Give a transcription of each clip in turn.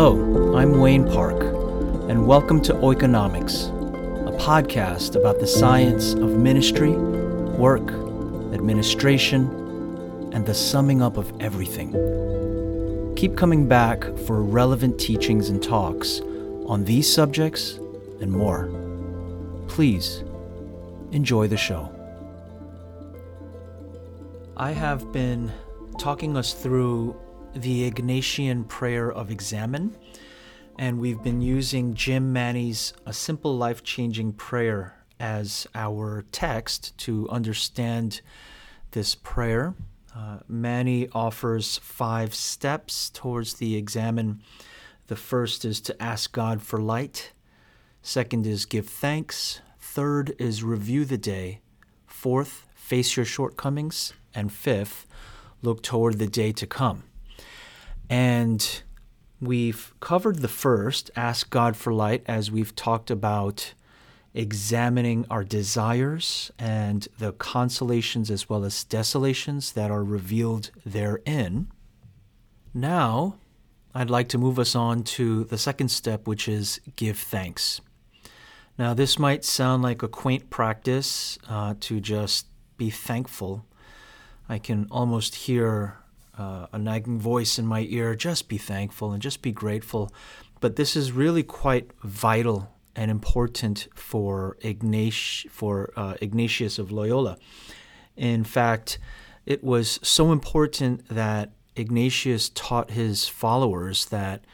Hello, I'm Wayne Park, and welcome to Oikonomics, a podcast about the science of ministry, work, administration, and the summing up of everything. Keep coming back for relevant teachings and talks on these subjects and more. Please enjoy the show. I have been talking us through the Ignatian prayer of Examen, and we've been using Jim Manney's A Simple Life Changing Prayer as our text to understand this prayer. Uh, Manny offers five steps towards the examen. The first is to ask God for light. Second is give thanks. Third is review the day. Fourth, face your shortcomings. And fifth, look toward the day to come. And we've covered the first, ask God for light, as we've talked about examining our desires and the consolations as well as desolations that are revealed therein. Now, I'd like to move us on to the second step, which is give thanks. Now, this might sound like a quaint practice uh, to just be thankful. I can almost hear uh, a nagging voice in my ear just be thankful and just be grateful. But this is really quite vital and important for, Ignatius, for uh, Ignatius of Loyola. In fact, it was so important that Ignatius taught his followers that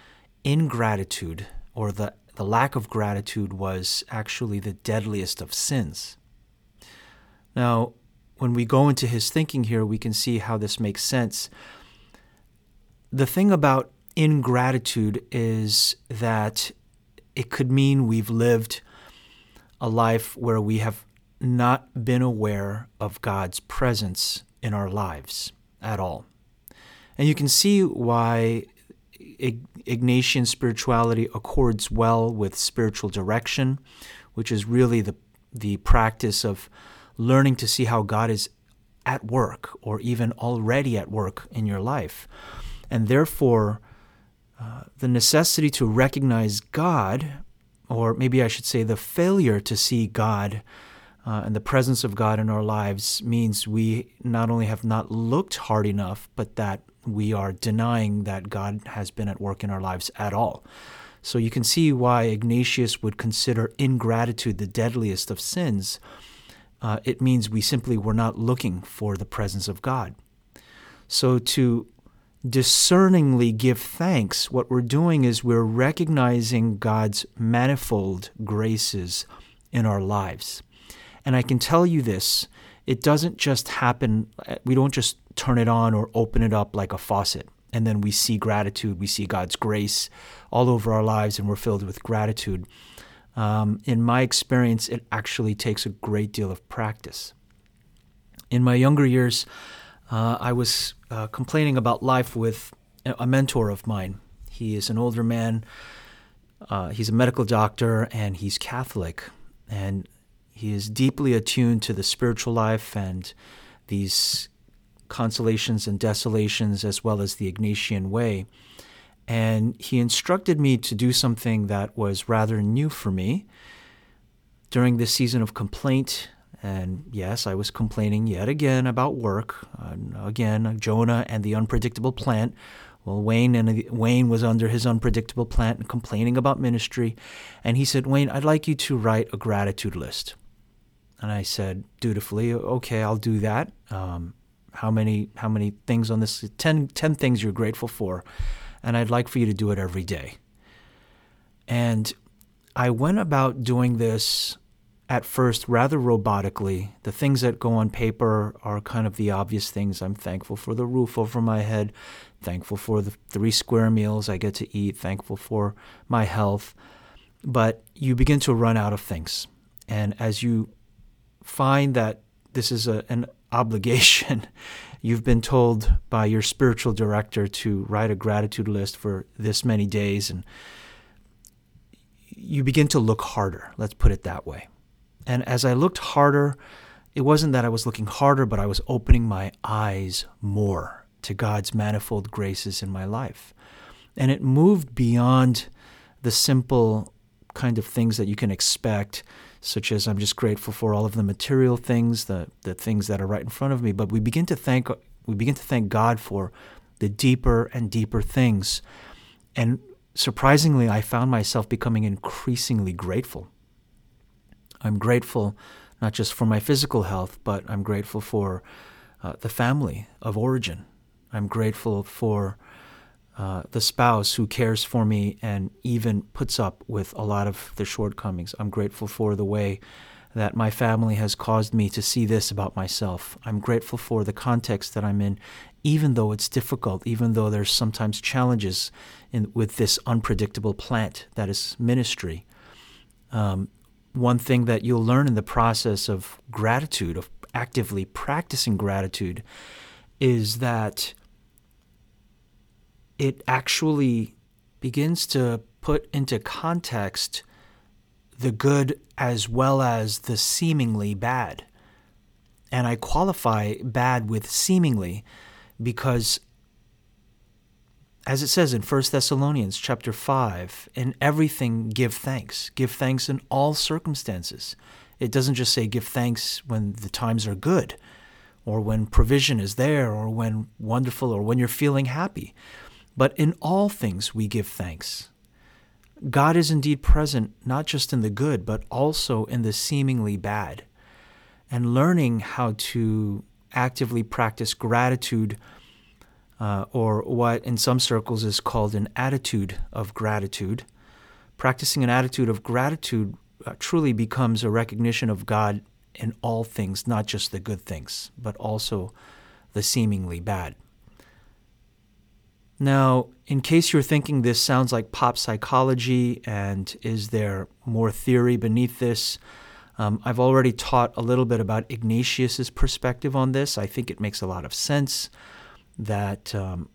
ingratitude or the, the lack of gratitude was actually the deadliest of sins. Now, when we go into his thinking here, we can see how this makes sense. The thing about ingratitude is that it could mean we've lived a life where we have not been aware of God's presence in our lives at all. And you can see why Ignatian spirituality accords well with spiritual direction, which is really the, the practice of learning to see how God is at work or even already at work in your life. And therefore, uh, the necessity to recognize God, or maybe I should say the failure to see God uh, and the presence of God in our lives, means we not only have not looked hard enough, but that we are denying that God has been at work in our lives at all. So you can see why Ignatius would consider ingratitude the deadliest of sins uh, it means we simply were not looking for the presence of God. So to discerningly give thanks, what we're doing is we're recognizing God's manifold graces in our lives. And I can tell you this it doesn't just happen, we don't just turn it on or open it up like a faucet. And then we see gratitude, we see God's grace all over our lives, and we're filled with gratitude. Um, in my experience, it actually takes a great deal of practice. In my younger years, uh, I was uh, complaining about life with a mentor of mine. He is an older man. Uh, he's a medical doctor and he's Catholic. And he is deeply attuned to the spiritual life and these consolations and desolations, as well as the Ignatian way. And he instructed me to do something that was rather new for me during this season of complaint. And yes, I was complaining yet again about work. Again, Jonah and the unpredictable plant. Well, Wayne and Wayne was under his unpredictable plant and complaining about ministry. And he said, Wayne, I'd like you to write a gratitude list. And I said dutifully, okay, I'll do that. Um, how many how many things on this 10, 10 things you're grateful for and I'd like for you to do it every day. And I went about doing this at first rather robotically. The things that go on paper are kind of the obvious things. I'm thankful for the roof over my head, thankful for the three square meals I get to eat, thankful for my health. But you begin to run out of things. And as you find that this is a, an obligation you've been told by your spiritual director to write a gratitude list for this many days and you begin to look harder let's put it that way. And as i looked harder it wasn't that i was looking harder but i was opening my eyes more to god's manifold graces in my life. And it moved beyond the simple kind of things that you can expect, such as I'm just grateful for all of the material things, the, the things that are right in front of me. But we begin to thank we begin to thank God for the deeper and deeper things. And surprisingly, I found myself becoming increasingly grateful. I'm grateful not just for my physical health, but I'm grateful for uh, the family of origin. I'm grateful for uh, the spouse who cares for me and even puts up with a lot of the shortcomings. I'm grateful for the way that my family has caused me to see this about myself. I'm grateful for the context that I'm in, even though it's difficult, even though there's sometimes challenges in, with this unpredictable plant that is ministry. Um, one thing that you'll learn in the process of gratitude, of actively practicing gratitude, is that it actually begins to put into context the good as well as the seemingly bad. And I qualify bad with seemingly because as it says in 1 Thessalonians chapter 5, in everything give thanks. Give thanks in all circumstances. It doesn't just say give thanks when the times are good or when provision is there or when wonderful or when you're feeling happy. But in all things we give thanks. God is indeed present not just in the good, but also in the seemingly bad. And learning how to actively practice gratitude uh, or what in some circles is called an attitude of gratitude. Practicing an attitude of gratitude uh, truly becomes a recognition of God in all things, not just the good things, but also the seemingly bad. Now, in case you're thinking this sounds like pop psychology and is there more theory beneath this, um, I've already taught a little bit about Ignatius's perspective on this. I think it makes a lot of sense that um,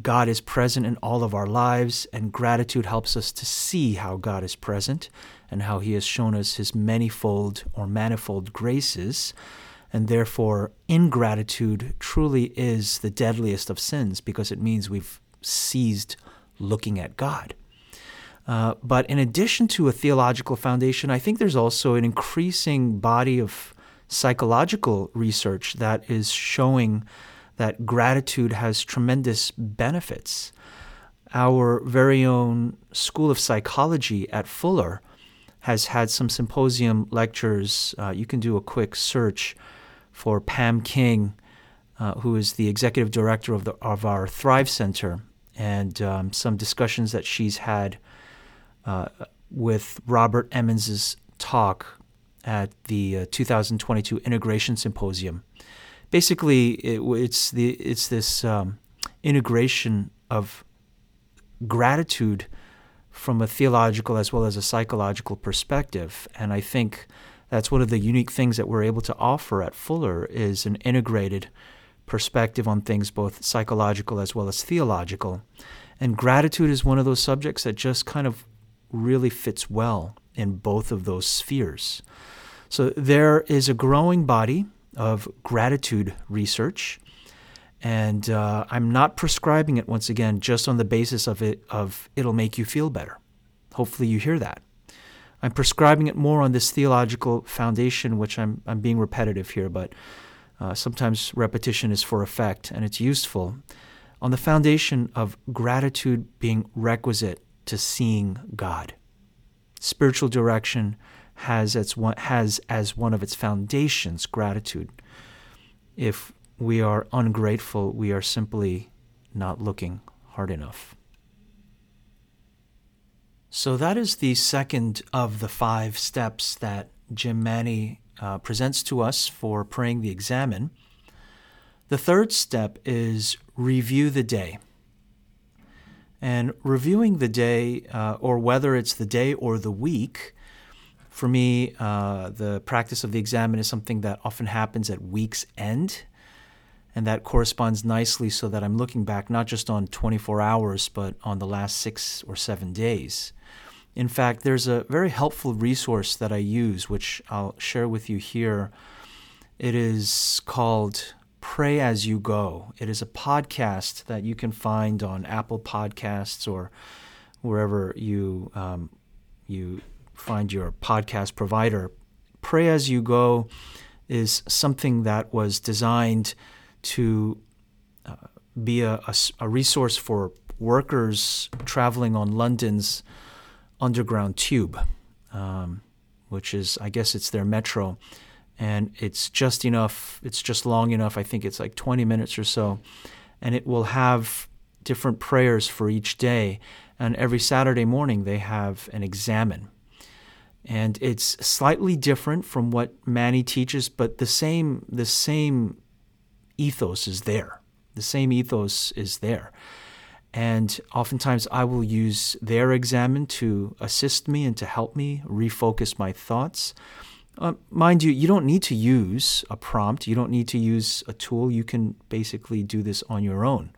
God is present in all of our lives, and gratitude helps us to see how God is present and how He has shown us His manifold or manifold graces. And therefore, ingratitude truly is the deadliest of sins because it means we've ceased looking at God. Uh, but in addition to a theological foundation, I think there's also an increasing body of psychological research that is showing that gratitude has tremendous benefits. Our very own School of Psychology at Fuller has had some symposium lectures. Uh, you can do a quick search for Pam King, uh, who is the executive director of, the, of our Thrive Center, and um, some discussions that she's had uh, with Robert Emmons's talk at the uh, 2022 Integration Symposium. Basically it, it's the it's this um, integration of gratitude from a theological as well as a psychological perspective, and I think that's one of the unique things that we're able to offer at Fuller is an integrated perspective on things both psychological as well as theological. And gratitude is one of those subjects that just kind of really fits well in both of those spheres. So there is a growing body of gratitude research. And uh, I'm not prescribing it once again just on the basis of it of it'll make you feel better. Hopefully you hear that. I'm prescribing it more on this theological foundation, which I'm I'm being repetitive here, but uh, sometimes repetition is for effect and it's useful. On the foundation of gratitude being requisite to seeing God, spiritual direction has as one, has as one of its foundations gratitude. If we are ungrateful, we are simply not looking hard enough. So that is the second of the five steps that Jim Manney uh, presents to us for praying the examen. The third step is review the day. And reviewing the day, uh, or whether it's the day or the week, for me, uh, the practice of the examen is something that often happens at week's end. And that corresponds nicely so that I'm looking back not just on 24 hours, but on the last six or seven days. In fact, there's a very helpful resource that I use, which I'll share with you here. It is called Pray As You Go. It is a podcast that you can find on Apple Podcasts or wherever you um, you find your podcast provider. Pray As You Go is something that was designed to uh, be a, a, a resource for workers traveling on London's underground tube, um, which is, I guess, it's their metro. And it's just enough it's just long enough i think it's like 20 minutes or so and it will have different prayers for each day. And every saturday morning they have an examen and it's slightly different from what Manney teaches but the same the same ethos is there the same ethos is there and oftentimes i will use their examen to assist me and to help me refocus my thoughts uh, mind you, you don't need to use a prompt, you don't need to use a tool. You can basically do this on your own.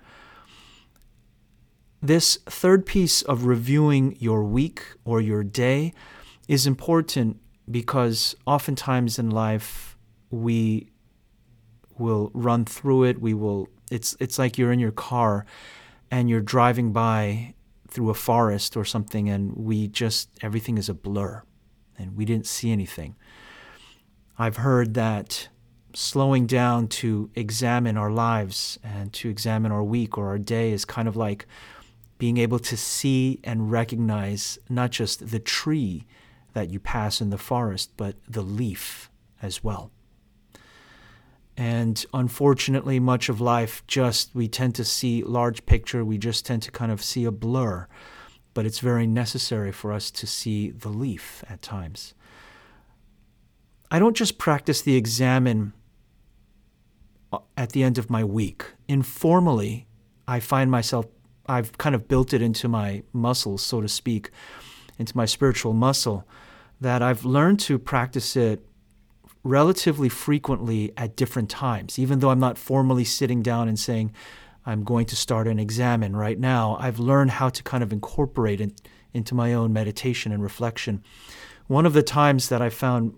This third piece of reviewing your week or your day is important because oftentimes in life we will run through it. We will it's it's like you're in your car and you're driving by through a forest or something and we just everything is a blur and we didn't see anything. I've heard that slowing down to examine our lives and to examine our week or our day is kind of like being able to see and recognize not just the tree that you pass in the forest, but the leaf as well. And unfortunately, much of life just, we tend to see large picture, we just tend to kind of see a blur, but it's very necessary for us to see the leaf at times. I don't just practice the examen uh, at the end of my week. Informally, I find myself, I've kind of built it into my muscles, so to speak, into my spiritual muscle, that I've learned to practice it relatively frequently at different times. Even though I'm not formally sitting down and saying, I'm going to start an examen right now, I've learned how to kind of incorporate it into my own meditation and reflection. One of the times that I found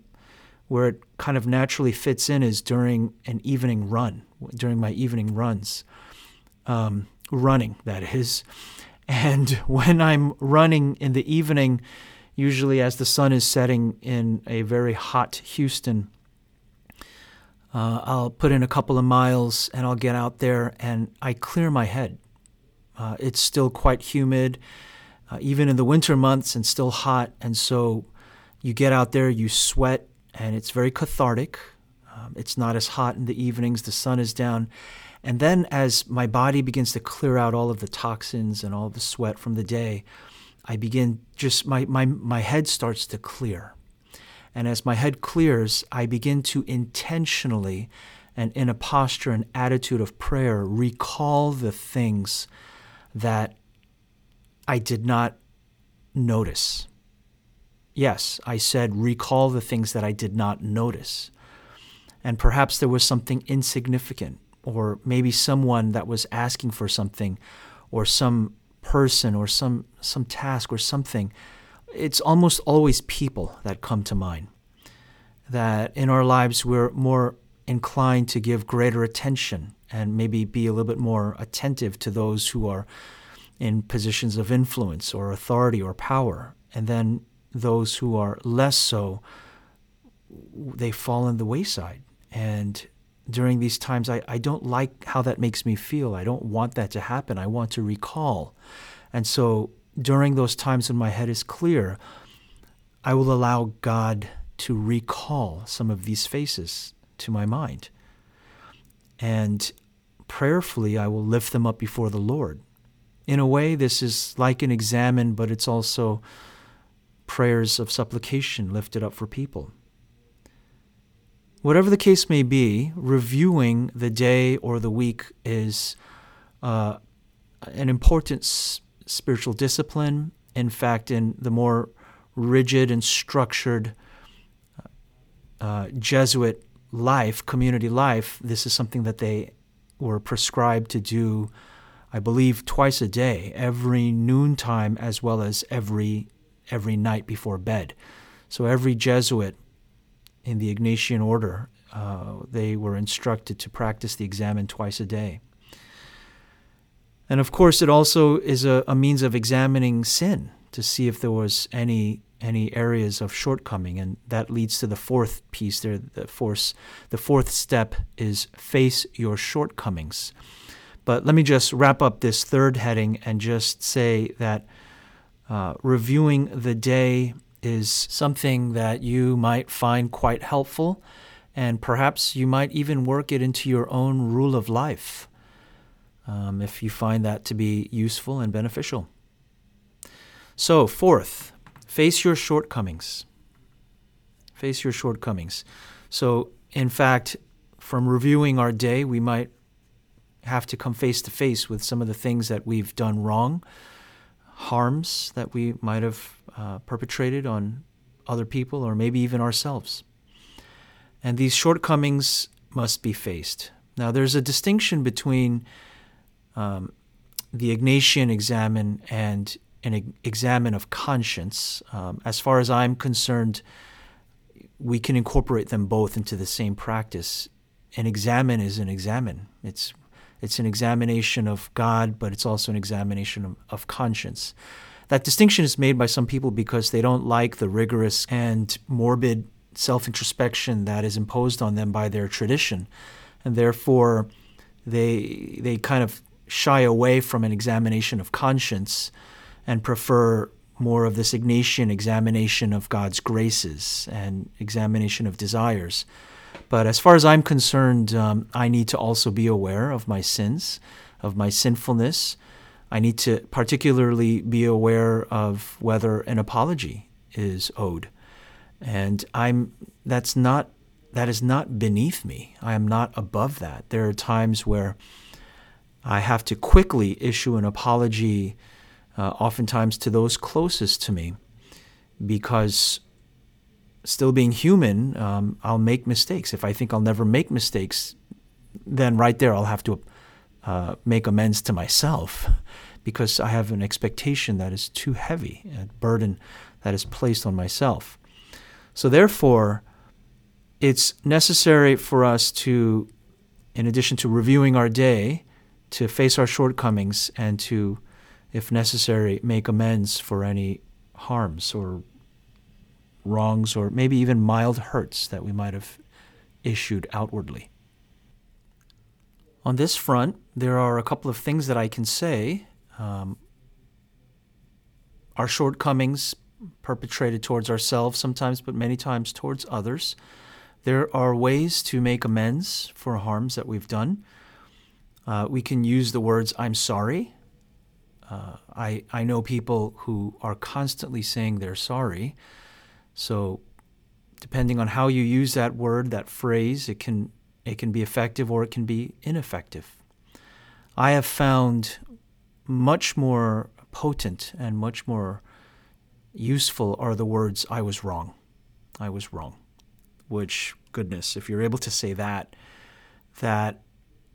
where it kind of naturally fits in is during an evening run, during my evening runs, um, running, that is. And when I'm running in the evening, usually as the sun is setting in a very hot Houston, uh, I'll put in a couple of miles and I'll get out there and I clear my head. Uh, it's still quite humid, uh, even in the winter months, and still hot. And so you get out there, you sweat, and it's very cathartic. Um, it's not as hot in the evenings, the sun is down. And then, as my body begins to clear out all of the toxins and all the sweat from the day, I begin just, my, my, my head starts to clear. And as my head clears, I begin to intentionally and in a posture and attitude of prayer recall the things that I did not notice. Yes, I said, recall the things that I did not notice. And perhaps there was something insignificant, or maybe someone that was asking for something, or some person, or some, some task, or something. It's almost always people that come to mind. That in our lives we're more inclined to give greater attention and maybe be a little bit more attentive to those who are in positions of influence or authority or power. And then those who are less so, they fall on the wayside. And during these times, I, I don't like how that makes me feel. I don't want that to happen. I want to recall. And so during those times when my head is clear, I will allow God to recall some of these faces to my mind. And prayerfully, I will lift them up before the Lord. In a way, this is like an examen, but it's also prayers of supplication lifted up for people. Whatever the case may be, reviewing the day or the week is uh, an important spiritual discipline. In fact, in the more rigid and structured uh, Jesuit life, community life, this is something that they were prescribed to do, I believe, twice a day, every noontime as well as every every night before bed. So every Jesuit in the Ignatian order uh, they were instructed to practice the examen twice a day. And of course, it also is a, a means of examining sin to see if there was any any areas of shortcoming, and that leads to the fourth piece there. The fourth, the fourth step is face your shortcomings. But let me just wrap up this third heading and just say that uh, reviewing the day is something that you might find quite helpful, and perhaps you might even work it into your own rule of life um, if you find that to be useful and beneficial. So, fourth, face your shortcomings. Face your shortcomings. So, in fact, from reviewing our day, we might have to come face to face with some of the things that we've done wrong, harms that we might have uh, perpetrated on other people or maybe even ourselves. And these shortcomings must be faced. Now, there's a distinction between um, the Ignatian examen and an examen of conscience. Um, as far as I'm concerned, we can incorporate them both into the same practice. An examen is an examen. It's it's an examination of God, but it's also an examination of, of conscience. That distinction is made by some people because they don't like the rigorous and morbid self introspection that is imposed on them by their tradition. And therefore, they, they kind of shy away from an examination of conscience and prefer more of this Ignatian examination of God's graces and examination of desires. But as far as I'm concerned, um, I need to also be aware of my sins, of my sinfulness. I need to particularly be aware of whether an apology is owed. And I'm that's not that is not beneath me. I am not above that. There are times where I have to quickly issue an apology uh, oftentimes to those closest to me, because still being human, um, I'll make mistakes. If I think I'll never make mistakes, then right there I'll have to uh, make amends to myself because I have an expectation that is too heavy, a burden that is placed on myself. So, therefore, it's necessary for us to, in addition to reviewing our day, to face our shortcomings and to if necessary, make amends for any harms or wrongs or maybe even mild hurts that we might have issued outwardly. On this front, there are a couple of things that I can say. Um, our shortcomings perpetrated towards ourselves sometimes, but many times towards others. There are ways to make amends for harms that we've done. Uh, we can use the words, I'm sorry, uh, I, I know people who are constantly saying they're sorry. So, depending on how you use that word, that phrase, it can, it can be effective or it can be ineffective. I have found much more potent and much more useful are the words, I was wrong. I was wrong. Which, goodness, if you're able to say that, that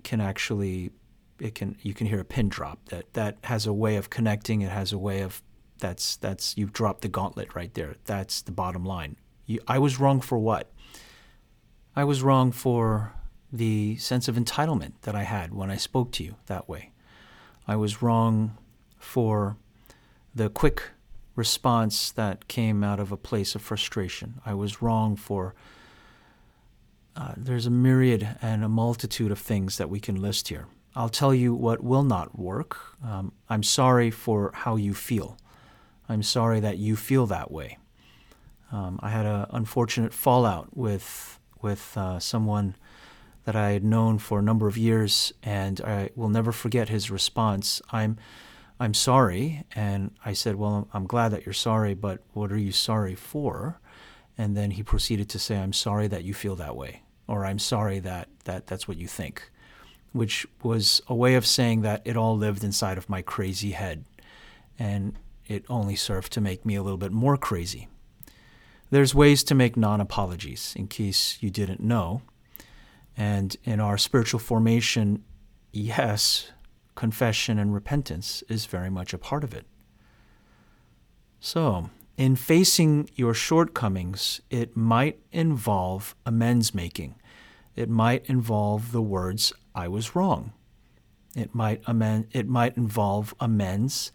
can actually it can you can hear a pin drop that that has a way of connecting. It has a way of that's that's you've dropped the gauntlet right there. That's the bottom line. You, i was wrong for what? I was wrong for the sense of entitlement that i had when i spoke to you that way. I was wrong for the quick response that came out of a place of frustration. I was wrong for uh, there's a myriad and a multitude of things that we can list here I'll tell you what will not work. Um, I'm sorry for how you feel. I'm sorry that you feel that way. Um, I had an unfortunate fallout with with uh, someone that I had known for a number of years, and I will never forget his response. I'm I'm sorry, and I said, "Well, I'm glad that you're sorry, but what are you sorry for?" And then he proceeded to say, "I'm sorry that you feel that way, or I'm sorry that that that's what you think." which was a way of saying that it all lived inside of my crazy head, and it only served to make me a little bit more crazy. There's ways to make non apologies, in case you didn't know. And in our spiritual formation, yes, confession and repentance is very much a part of it. So, in facing your shortcomings, it might involve amends making It might involve the words, I was wrong. It might, amend, it might involve amends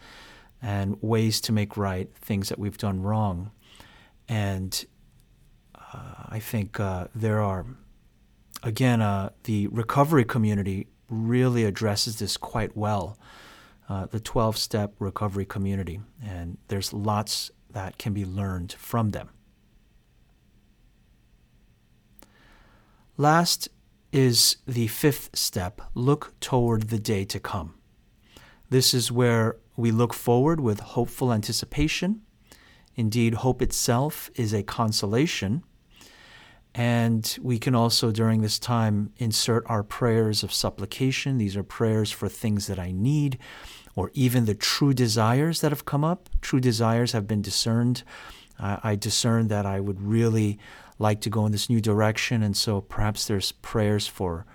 and ways to make right things that we've done wrong. And uh, I think uh, there are, again, uh, the recovery community really addresses this quite well. Uh, the 12 step recovery community, and there's lots that can be learned from them. Last is the fifth step look toward the day to come. This is where we look forward with hopeful anticipation. Indeed, hope itself is a consolation. And we can also, during this time, insert our prayers of supplication. These are prayers for things that I need, or even the true desires that have come up. True desires have been discerned. Uh, I discerned that I would really like to go in this new direction, and so perhaps there's prayers for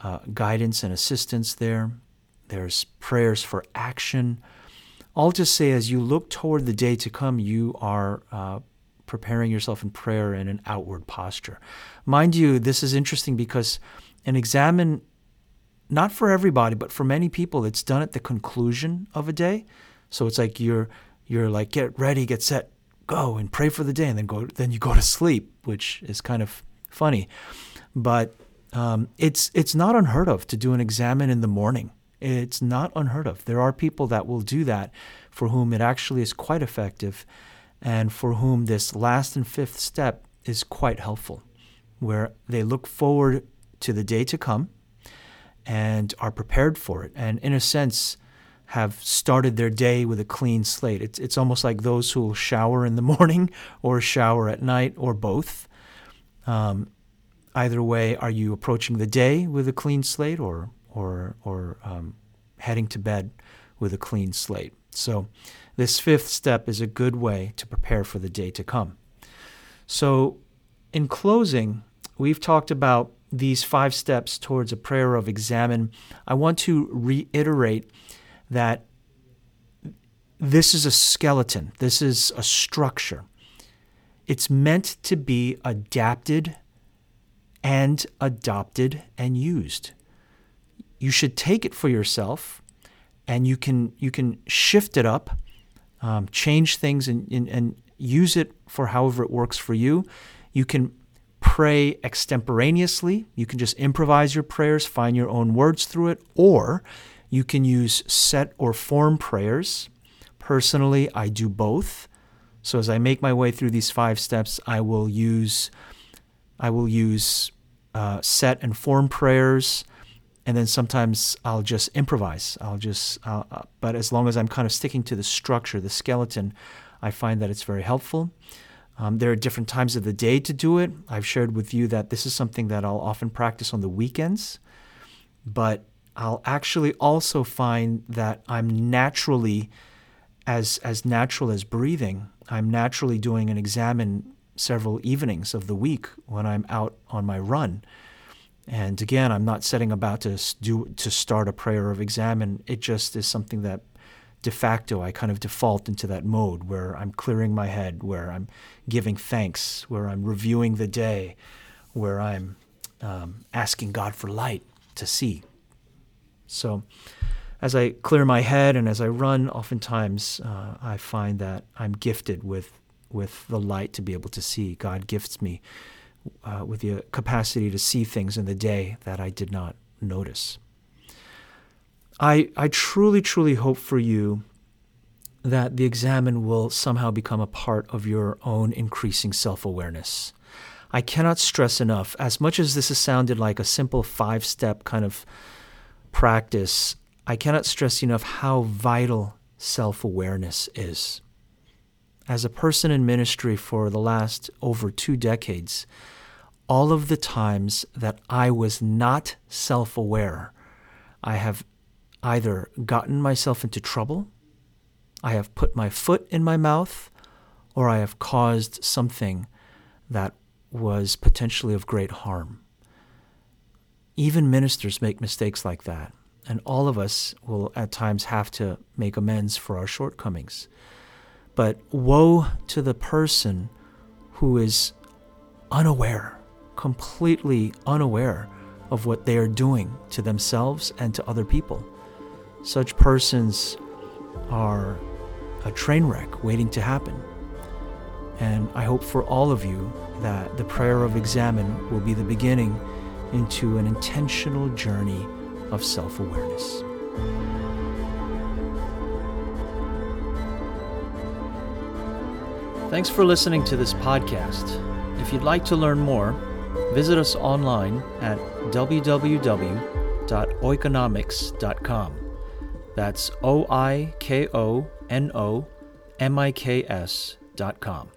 uh, guidance and assistance there. There's prayers for action. I'll just say, as you look toward the day to come, you are uh, preparing yourself in prayer in an outward posture. Mind you, this is interesting because an examen, not for everybody, but for many people, it's done at the conclusion of a day. So it's like you're you're like get ready, get set, go and pray for the day, and then go then you go to sleep, which is kind of funny, but um, it's it's not unheard of to do an examen in the morning. It's not unheard of. There are people that will do that for whom it actually is quite effective and for whom this last and fifth step is quite helpful, where they look forward to the day to come and are prepared for it. And in a sense, have started their day with a clean slate. It's, it's almost like those who will shower in the morning or shower at night or both. Um, either way, are you approaching the day with a clean slate or or, or um, heading to bed with a clean slate. So, this fifth step is a good way to prepare for the day to come. So, in closing, we've talked about these five steps towards a prayer of examen, I want to reiterate that this is a skeleton, this is a structure. It's meant to be adapted and adopted and used. You should take it for yourself and you can you can shift it up um, change things and, and, and use it for however it works for you. You can pray extemporaneously you can just improvise your prayers find your own words through it or you can use set or form prayers personally i do both so as i make my way through these five steps i will use i will use uh, set and form prayers and then sometimes I'll just improvise. I'll just, uh, but as long as I'm kind of sticking to the structure, the skeleton, I find that it's very helpful. Um, there are different times of the day to do it. I've shared with you that this is something that I'll often practice on the weekends, but I'll actually also find that I'm naturally, as as natural as breathing, I'm naturally doing an examen several evenings of the week when I'm out on my run. And again, I'm not setting about to do to start a prayer of examen. It just is something that de facto I kind of default into that mode where I'm clearing my head, where I'm giving thanks, where I'm reviewing the day, where I'm um, asking God for light to see. So, as I clear my head and as I run, oftentimes uh, I find that I'm gifted with with the light to be able to see. God gifts me uh, with the capacity to see things in the day that I did not notice. I, I truly, truly hope for you that the examen will somehow become a part of your own increasing self awareness. I cannot stress enough, as much as this has sounded like a simple five step kind of practice, I cannot stress enough how vital self awareness is. As a person in ministry for the last over two decades, all of the times that I was not self aware, I have either gotten myself into trouble, I have put my foot in my mouth, or I have caused something that was potentially of great harm. Even ministers make mistakes like that, and all of us will at times have to make amends for our shortcomings. But woe to the person who is unaware completely unaware of what they are doing to themselves and to other people. Such persons are a train wreck waiting to happen. And I hope for all of you that the prayer of examen will be the beginning into an intentional journey of self awareness. Thanks for listening to this podcast. If you'd like to learn more, visit us online at www.oikonomiks.com. That's O I K O N O M I K S dot com.